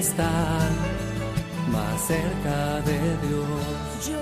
Estar más cerca de Dios.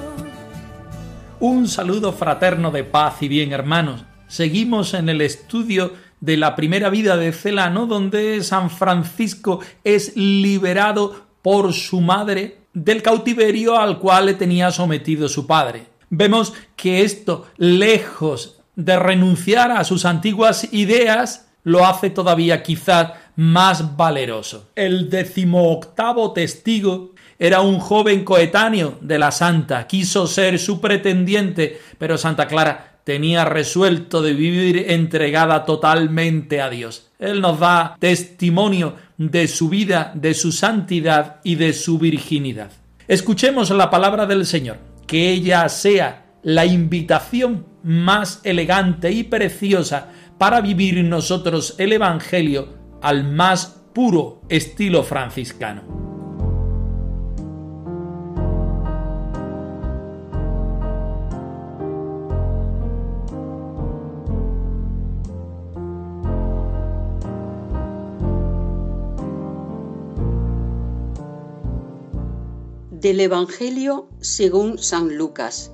Un saludo fraterno de paz y bien, hermanos. Seguimos en el estudio de la primera vida de Celano, donde San Francisco es liberado por su madre del cautiverio al cual le tenía sometido su padre. Vemos que esto, lejos de renunciar a sus antiguas ideas, lo hace todavía quizás más valeroso. El decimoctavo testigo era un joven coetáneo de la santa, quiso ser su pretendiente, pero Santa Clara tenía resuelto de vivir entregada totalmente a Dios. Él nos da testimonio de su vida, de su santidad y de su virginidad. Escuchemos la palabra del Señor, que ella sea la invitación más elegante y preciosa para vivir nosotros el Evangelio al más puro estilo franciscano. Del Evangelio según San Lucas.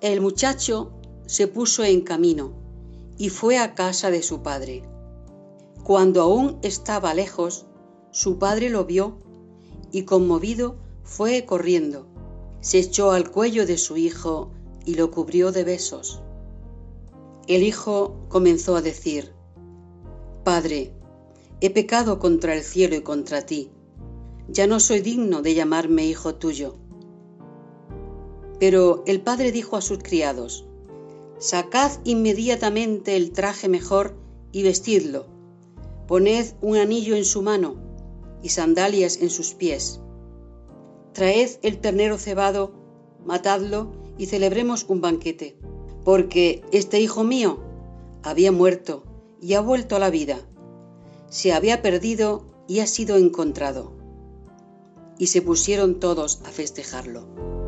El muchacho se puso en camino y fue a casa de su padre. Cuando aún estaba lejos, su padre lo vio y conmovido fue corriendo, se echó al cuello de su hijo y lo cubrió de besos. El hijo comenzó a decir, Padre, he pecado contra el cielo y contra ti ya no soy digno de llamarme hijo tuyo. Pero el padre dijo a sus criados, Sacad inmediatamente el traje mejor y vestidlo. Poned un anillo en su mano y sandalias en sus pies. Traed el ternero cebado, matadlo y celebremos un banquete, porque este hijo mío había muerto y ha vuelto a la vida. Se había perdido y ha sido encontrado y se pusieron todos a festejarlo.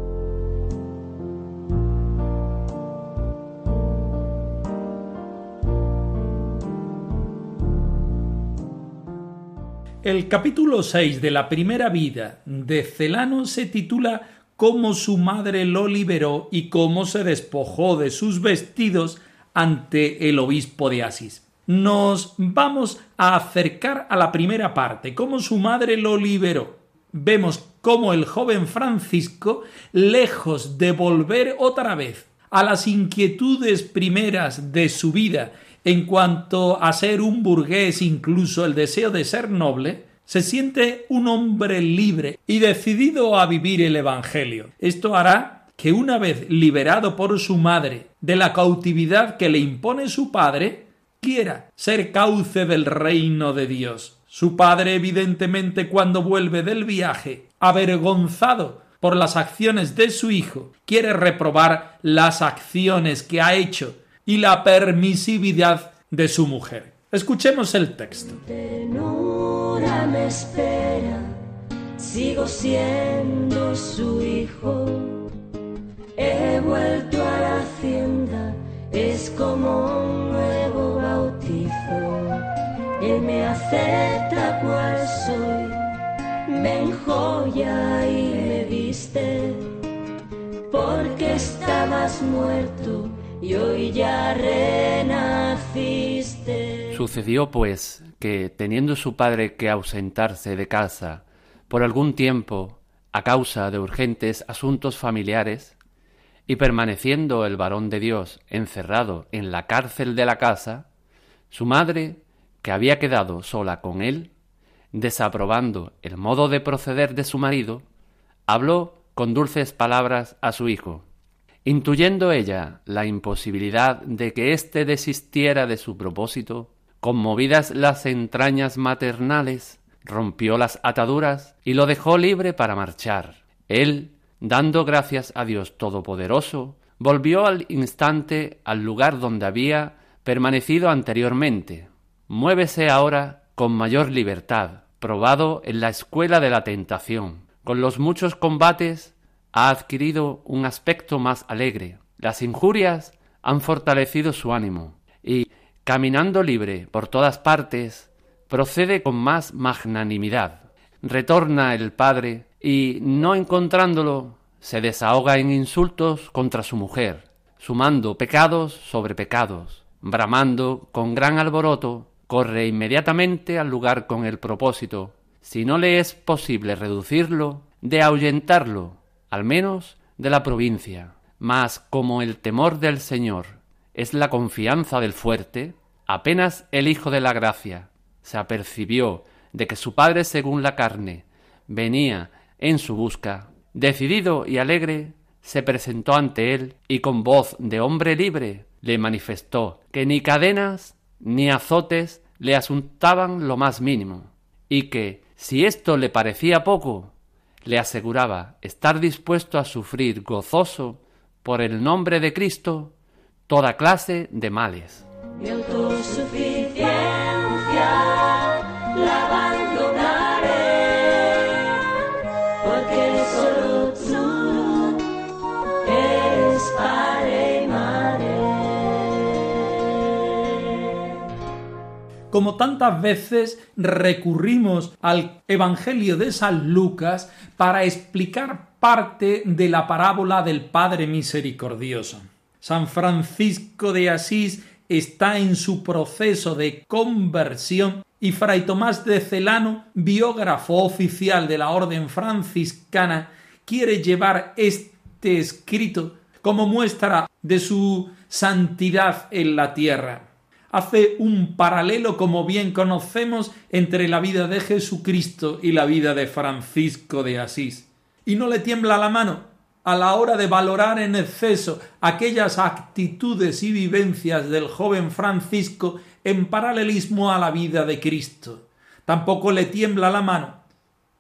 El capítulo 6 de la primera vida de Celano se titula Cómo su madre lo liberó y cómo se despojó de sus vestidos ante el obispo de Asís. Nos vamos a acercar a la primera parte, cómo su madre lo liberó vemos cómo el joven Francisco, lejos de volver otra vez a las inquietudes primeras de su vida en cuanto a ser un burgués, incluso el deseo de ser noble, se siente un hombre libre y decidido a vivir el Evangelio. Esto hará que una vez liberado por su madre de la cautividad que le impone su padre, quiera ser cauce del reino de Dios. Su padre, evidentemente, cuando vuelve del viaje, avergonzado por las acciones de su hijo, quiere reprobar las acciones que ha hecho y la permisividad de su mujer. Escuchemos el texto. me espera, sigo siendo su hijo. He vuelto a la hacienda, es como un nuevo bautizo él me acepta cual soy, me enjoya y me viste, porque estabas muerto y hoy ya. Sucedió pues que, teniendo su padre que ausentarse de casa por algún tiempo a causa de urgentes asuntos familiares, y permaneciendo el varón de Dios encerrado en la cárcel de la casa, su madre que había quedado sola con él, desaprobando el modo de proceder de su marido, habló con dulces palabras a su hijo, Intuyendo ella la imposibilidad de que éste desistiera de su propósito, conmovidas las entrañas maternales, rompió las ataduras y lo dejó libre para marchar. Él, dando gracias a Dios Todopoderoso, volvió al instante al lugar donde había permanecido anteriormente. Muévese ahora con mayor libertad, probado en la escuela de la tentación. Con los muchos combates ha adquirido un aspecto más alegre. Las injurias han fortalecido su ánimo y, caminando libre por todas partes, procede con más magnanimidad. Retorna el padre y, no encontrándolo, se desahoga en insultos contra su mujer, sumando pecados sobre pecados. Bramando con gran alboroto, corre inmediatamente al lugar con el propósito, si no le es posible reducirlo, de ahuyentarlo, al menos de la provincia. Mas como el temor del Señor es la confianza del fuerte, apenas el Hijo de la Gracia se apercibió de que su Padre según la carne venía en su busca, decidido y alegre, se presentó ante él y con voz de hombre libre le manifestó que ni cadenas ni azotes le asuntaban lo más mínimo, y que, si esto le parecía poco, le aseguraba estar dispuesto a sufrir gozoso por el nombre de Cristo toda clase de males. Como tantas veces recurrimos al Evangelio de San Lucas para explicar parte de la parábola del Padre Misericordioso. San Francisco de Asís está en su proceso de conversión y Fray Tomás de Celano, biógrafo oficial de la Orden franciscana, quiere llevar este escrito como muestra de su santidad en la tierra hace un paralelo, como bien conocemos, entre la vida de Jesucristo y la vida de Francisco de Asís. Y no le tiembla la mano a la hora de valorar en exceso aquellas actitudes y vivencias del joven Francisco en paralelismo a la vida de Cristo. Tampoco le tiembla la mano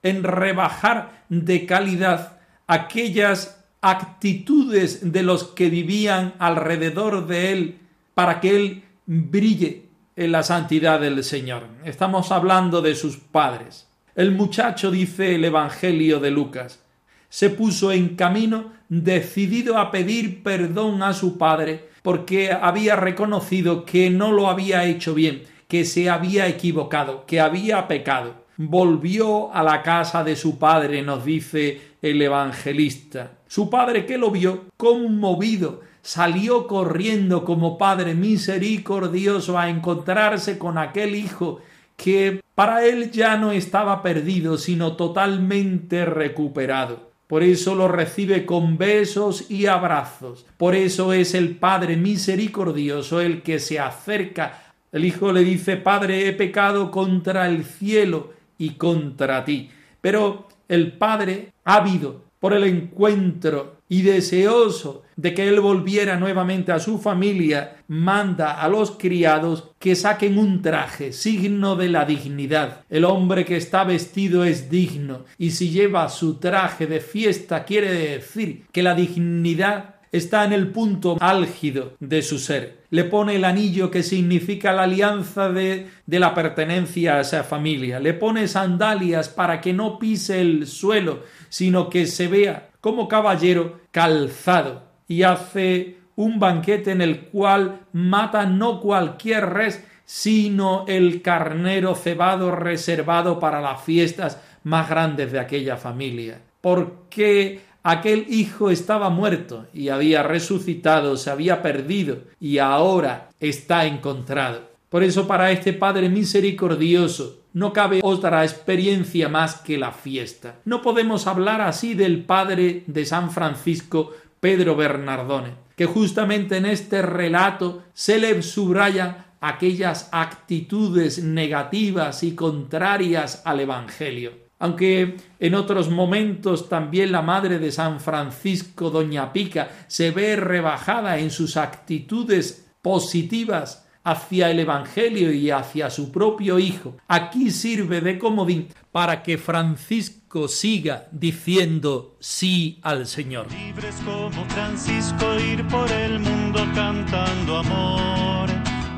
en rebajar de calidad aquellas actitudes de los que vivían alrededor de él para que él brille en la santidad del Señor. Estamos hablando de sus padres. El muchacho, dice el Evangelio de Lucas, se puso en camino decidido a pedir perdón a su padre porque había reconocido que no lo había hecho bien, que se había equivocado, que había pecado. Volvió a la casa de su padre, nos dice el evangelista. Su padre que lo vio conmovido salió corriendo como Padre misericordioso a encontrarse con aquel hijo que para él ya no estaba perdido, sino totalmente recuperado. Por eso lo recibe con besos y abrazos. Por eso es el Padre misericordioso el que se acerca. El Hijo le dice, Padre, he pecado contra el cielo y contra ti. Pero el Padre, ávido por el encuentro y deseoso de que él volviera nuevamente a su familia, manda a los criados que saquen un traje, signo de la dignidad. El hombre que está vestido es digno, y si lleva su traje de fiesta quiere decir que la dignidad está en el punto álgido de su ser. Le pone el anillo que significa la alianza de, de, la pertenencia a esa familia. Le pone sandalias para que no pise el suelo, sino que se vea como caballero calzado y hace un banquete en el cual mata no cualquier res, sino el carnero cebado reservado para las fiestas más grandes de aquella familia. Porque aquel hijo estaba muerto y había resucitado, se había perdido y ahora está encontrado. Por eso para este Padre misericordioso no cabe otra experiencia más que la fiesta. No podemos hablar así del padre de San Francisco, Pedro Bernardone, que justamente en este relato se le subrayan aquellas actitudes negativas y contrarias al Evangelio. aunque en otros momentos también la madre de San Francisco, Doña Pica, se ve rebajada en sus actitudes positivas hacia el Evangelio y hacia su propio Hijo. Aquí sirve de comodín para que Francisco siga diciendo sí al Señor. Libres como Francisco ir por el mundo cantando amor.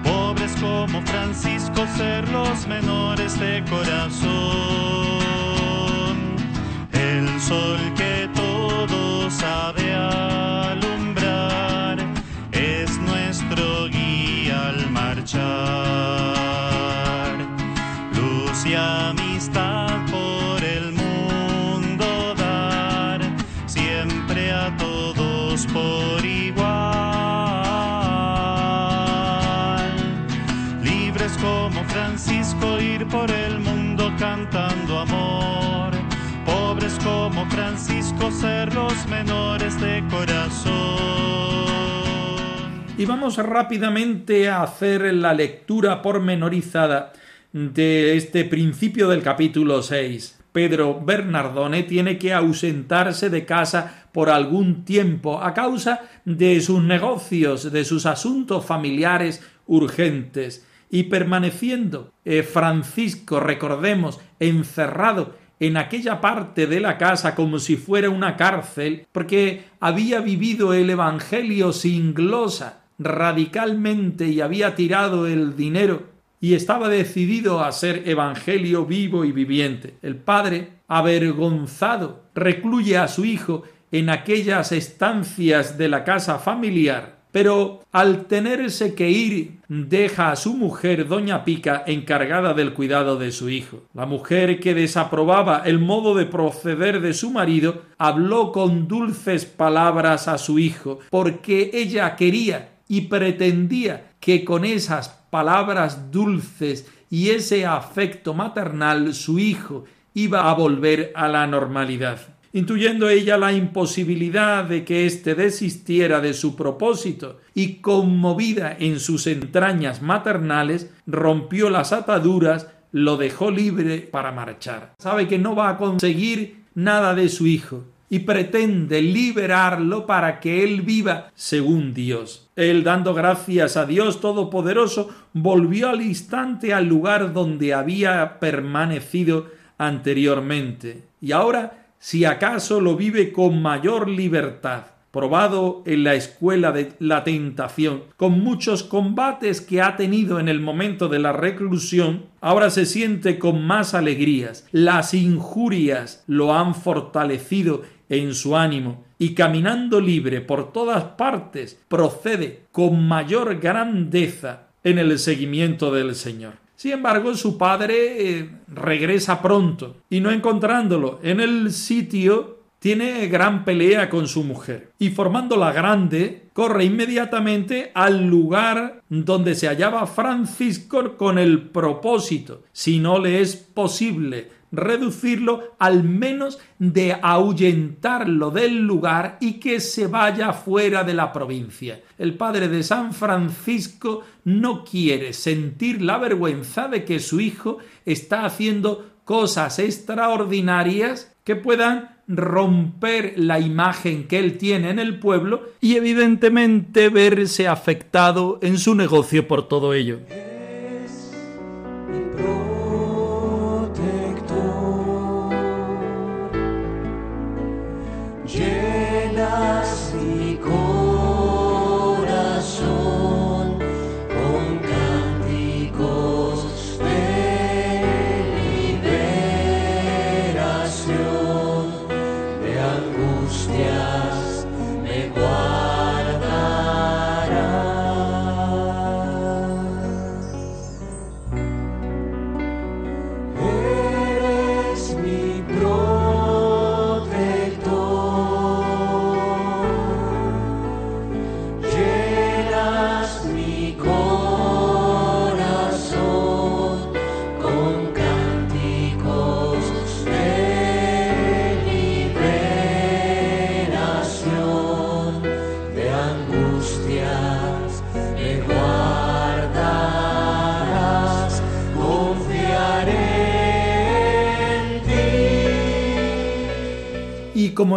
Pobres como Francisco ser los menores de corazón menores de corazón. Y vamos rápidamente a hacer la lectura pormenorizada de este principio del capítulo 6. Pedro Bernardone tiene que ausentarse de casa por algún tiempo a causa de sus negocios, de sus asuntos familiares urgentes. Y permaneciendo eh, Francisco, recordemos, encerrado en aquella parte de la casa como si fuera una cárcel, porque había vivido el Evangelio sin glosa radicalmente y había tirado el dinero y estaba decidido a ser Evangelio vivo y viviente. El padre, avergonzado, recluye a su hijo en aquellas estancias de la casa familiar pero al tenerse que ir deja a su mujer doña Pica encargada del cuidado de su hijo. La mujer que desaprobaba el modo de proceder de su marido habló con dulces palabras a su hijo porque ella quería y pretendía que con esas palabras dulces y ese afecto maternal su hijo iba a volver a la normalidad intuyendo ella la imposibilidad de que éste desistiera de su propósito, y conmovida en sus entrañas maternales, rompió las ataduras, lo dejó libre para marchar. Sabe que no va a conseguir nada de su hijo, y pretende liberarlo para que él viva según Dios. Él, dando gracias a Dios Todopoderoso, volvió al instante al lugar donde había permanecido anteriormente. Y ahora si acaso lo vive con mayor libertad, probado en la escuela de la tentación, con muchos combates que ha tenido en el momento de la reclusión, ahora se siente con más alegrías. Las injurias lo han fortalecido en su ánimo y caminando libre por todas partes procede con mayor grandeza en el seguimiento del Señor. Sin embargo, su padre eh, regresa pronto y no encontrándolo en el sitio, tiene gran pelea con su mujer y formando la grande, corre inmediatamente al lugar donde se hallaba Francisco con el propósito, si no le es posible reducirlo, al menos de ahuyentarlo del lugar y que se vaya fuera de la provincia. El padre de San Francisco no quiere sentir la vergüenza de que su hijo está haciendo cosas extraordinarias que puedan romper la imagen que él tiene en el pueblo y evidentemente verse afectado en su negocio por todo ello.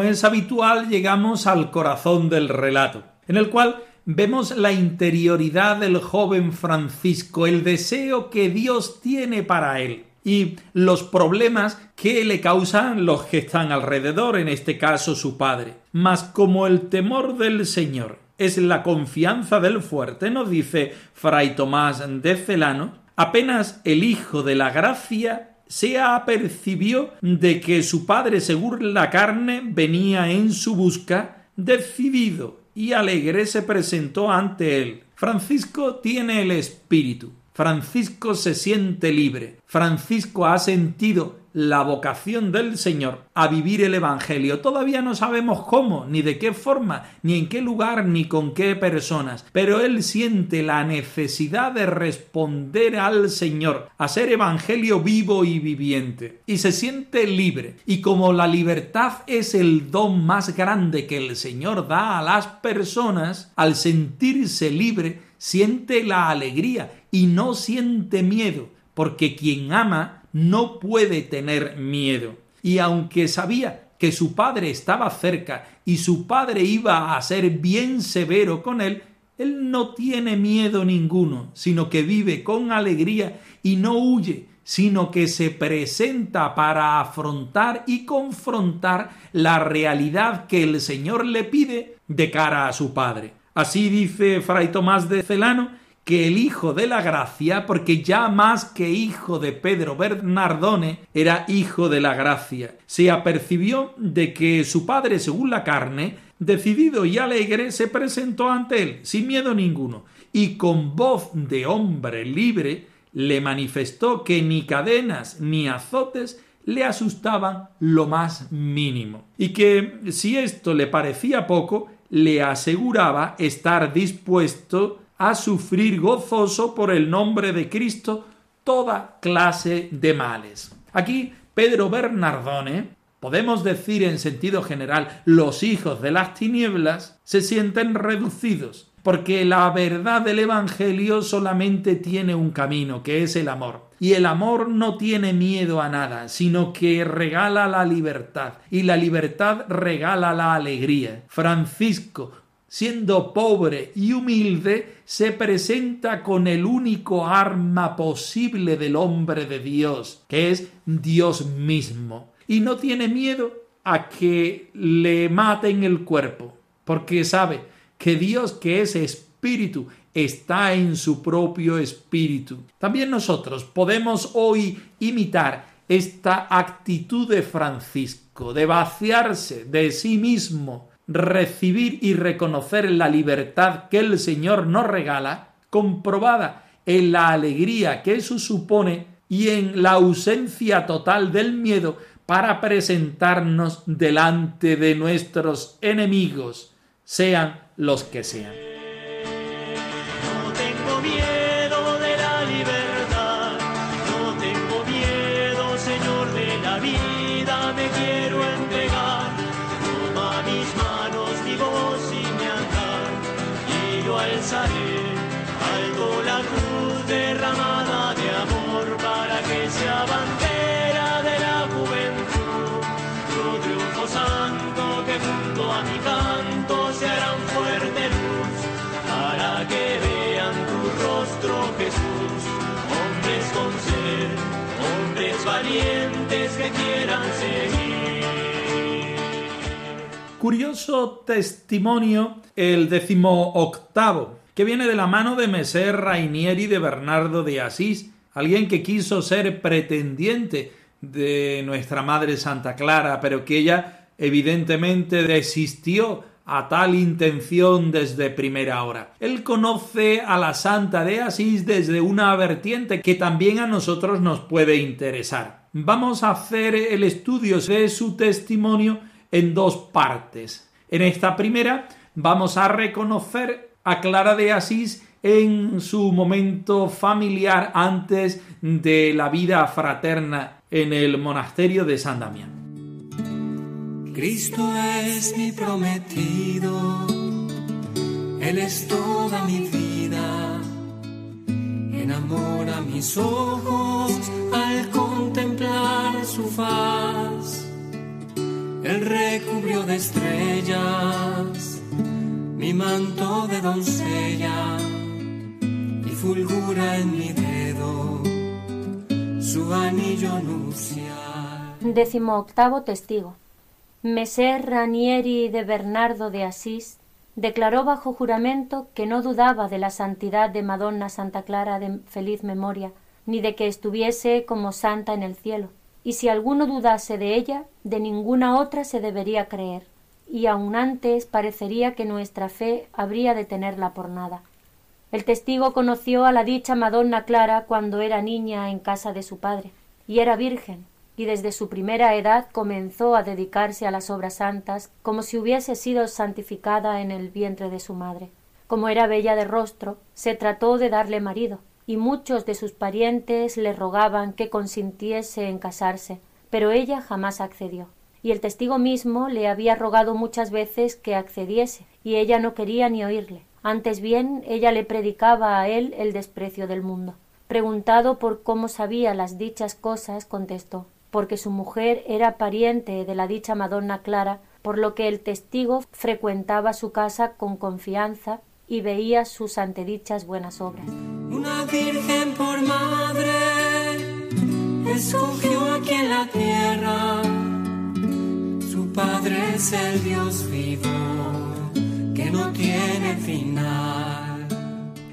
Es habitual llegamos al corazón del relato, en el cual vemos la interioridad del joven Francisco, el deseo que Dios tiene para él y los problemas que le causan los que están alrededor, en este caso su padre. Mas como el temor del Señor es la confianza del fuerte, nos dice Fray Tomás de Celano, apenas el Hijo de la Gracia se apercibió de que su padre, según la carne, venía en su busca, decidido y alegre se presentó ante él. Francisco tiene el espíritu. Francisco se siente libre. Francisco ha sentido la vocación del Señor a vivir el Evangelio. Todavía no sabemos cómo, ni de qué forma, ni en qué lugar, ni con qué personas, pero él siente la necesidad de responder al Señor, a ser Evangelio vivo y viviente, y se siente libre. Y como la libertad es el don más grande que el Señor da a las personas, al sentirse libre, siente la alegría y no siente miedo, porque quien ama no puede tener miedo. Y aunque sabía que su padre estaba cerca y su padre iba a ser bien severo con él, él no tiene miedo ninguno, sino que vive con alegría y no huye, sino que se presenta para afrontar y confrontar la realidad que el Señor le pide de cara a su Padre. Así dice Fray Tomás de Celano que el hijo de la gracia, porque ya más que hijo de Pedro Bernardone, era hijo de la gracia. Se apercibió de que su padre, según la carne, decidido y alegre, se presentó ante él, sin miedo ninguno, y con voz de hombre libre le manifestó que ni cadenas ni azotes le asustaban lo más mínimo, y que si esto le parecía poco, le aseguraba estar dispuesto a sufrir gozoso por el nombre de Cristo toda clase de males. Aquí Pedro Bernardone, podemos decir en sentido general, los hijos de las tinieblas, se sienten reducidos, porque la verdad del Evangelio solamente tiene un camino, que es el amor. Y el amor no tiene miedo a nada, sino que regala la libertad, y la libertad regala la alegría. Francisco, siendo pobre y humilde, se presenta con el único arma posible del hombre de Dios, que es Dios mismo. Y no tiene miedo a que le maten el cuerpo, porque sabe que Dios, que es espíritu, está en su propio espíritu. También nosotros podemos hoy imitar esta actitud de Francisco, de vaciarse de sí mismo, recibir y reconocer la libertad que el Señor nos regala, comprobada en la alegría que eso supone y en la ausencia total del miedo para presentarnos delante de nuestros enemigos, sean los que sean. Algo la cruz derramada de amor para que sea bandera de la juventud. Tu triunfo santo que junto a mi canto se harán fuerte luz para que vean tu rostro Jesús. Hombres con ser, hombres valientes que quieran seguir. Curioso testimonio el octavo que viene de la mano de Messer Rainieri de Bernardo de Asís, alguien que quiso ser pretendiente de nuestra Madre Santa Clara, pero que ella evidentemente desistió a tal intención desde primera hora. Él conoce a la Santa de Asís desde una vertiente que también a nosotros nos puede interesar. Vamos a hacer el estudio de su testimonio en dos partes. En esta primera vamos a reconocer a Clara de Asís en su momento familiar antes de la vida fraterna en el monasterio de San Damián. Cristo es mi prometido, Él es toda mi vida, enamora mis ojos al contemplar su faz. Él recubrió de estrellas mi manto de doncella y fulgura en mi dedo su anillo nupcial. Décimo octavo testigo. Messer Ranieri de Bernardo de Asís declaró bajo juramento que no dudaba de la santidad de Madonna Santa Clara de feliz memoria, ni de que estuviese como santa en el cielo, y si alguno dudase de ella, de ninguna otra se debería creer, y aun antes parecería que nuestra fe habría de tenerla por nada. El testigo conoció a la dicha Madonna Clara cuando era niña en casa de su padre, y era virgen, y desde su primera edad comenzó a dedicarse a las obras santas como si hubiese sido santificada en el vientre de su madre. Como era bella de rostro, se trató de darle marido, y muchos de sus parientes le rogaban que consintiese en casarse, pero ella jamás accedió. Y el testigo mismo le había rogado muchas veces que accediese, y ella no quería ni oírle. Antes bien ella le predicaba a él el desprecio del mundo. Preguntado por cómo sabía las dichas cosas, contestó porque su mujer era pariente de la dicha Madonna Clara, por lo que el testigo frecuentaba su casa con confianza y veía sus antedichas buenas obras. Una virgen por madre escogió aquí en la tierra. Padre es el Dios vivo que no tiene final.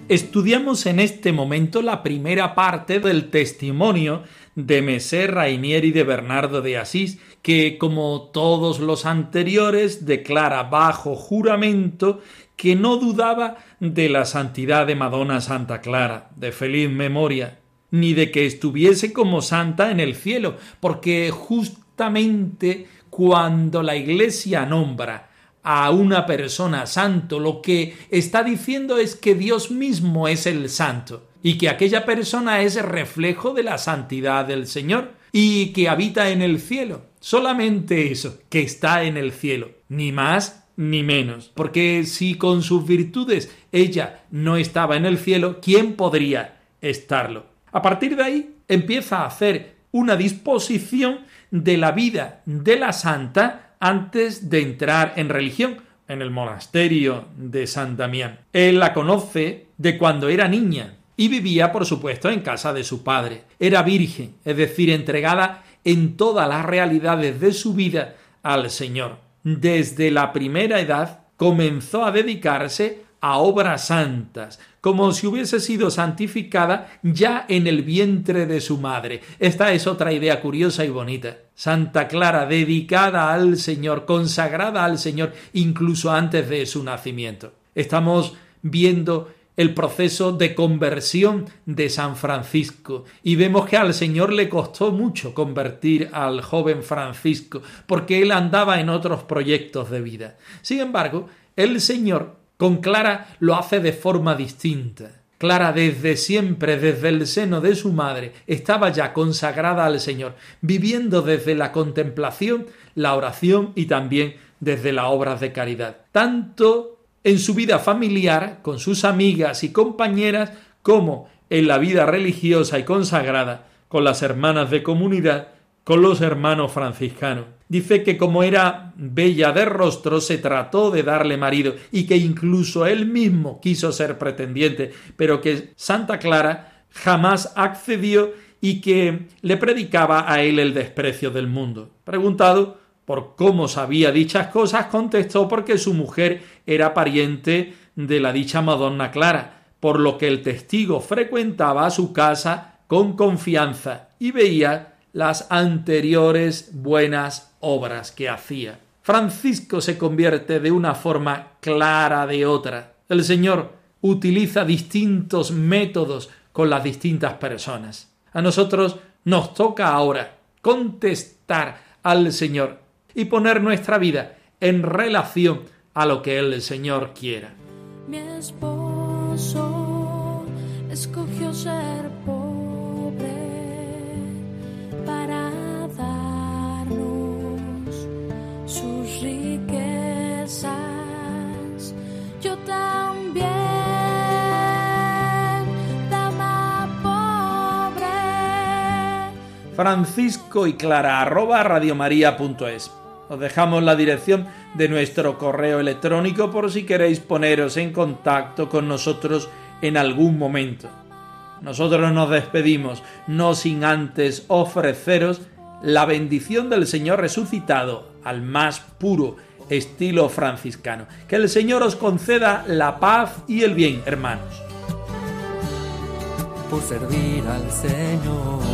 Estudiamos en este momento la primera parte del testimonio de Messer Rainieri de Bernardo de Asís, que, como todos los anteriores, declara bajo juramento que no dudaba de la santidad de Madonna Santa Clara, de feliz memoria, ni de que estuviese como santa en el cielo, porque justamente cuando la Iglesia nombra a una persona santo, lo que está diciendo es que Dios mismo es el santo y que aquella persona es reflejo de la santidad del Señor y que habita en el cielo. Solamente eso, que está en el cielo, ni más ni menos. Porque si con sus virtudes ella no estaba en el cielo, ¿quién podría estarlo? A partir de ahí empieza a hacer una disposición de la vida de la santa antes de entrar en religión en el monasterio de San Damián. Él la conoce de cuando era niña y vivía, por supuesto, en casa de su padre. Era virgen, es decir, entregada en todas las realidades de su vida al Señor. Desde la primera edad comenzó a dedicarse a obras santas, como si hubiese sido santificada ya en el vientre de su madre. Esta es otra idea curiosa y bonita. Santa Clara, dedicada al Señor, consagrada al Señor, incluso antes de su nacimiento. Estamos viendo el proceso de conversión de San Francisco y vemos que al Señor le costó mucho convertir al joven Francisco porque él andaba en otros proyectos de vida. Sin embargo, el Señor con Clara lo hace de forma distinta. Clara desde siempre, desde el seno de su madre, estaba ya consagrada al Señor, viviendo desde la contemplación, la oración y también desde las obras de caridad. Tanto en su vida familiar, con sus amigas y compañeras, como en la vida religiosa y consagrada, con las hermanas de comunidad, con los hermanos franciscanos. Dice que como era bella de rostro, se trató de darle marido y que incluso él mismo quiso ser pretendiente, pero que Santa Clara jamás accedió y que le predicaba a él el desprecio del mundo. Preguntado por cómo sabía dichas cosas, contestó porque su mujer era pariente de la dicha Madonna Clara, por lo que el testigo frecuentaba su casa con confianza y veía las anteriores buenas obras que hacía. Francisco se convierte de una forma clara de otra. El Señor utiliza distintos métodos con las distintas personas. A nosotros nos toca ahora contestar al Señor y poner nuestra vida en relación a lo que el Señor quiera. Mi esposo escogió ser Francisco y Clara arroba radiomaria.es Os dejamos la dirección de nuestro correo electrónico por si queréis poneros en contacto con nosotros en algún momento. Nosotros nos despedimos, no sin antes ofreceros la bendición del Señor resucitado al más puro estilo franciscano. Que el Señor os conceda la paz y el bien, hermanos. por servir al Señor.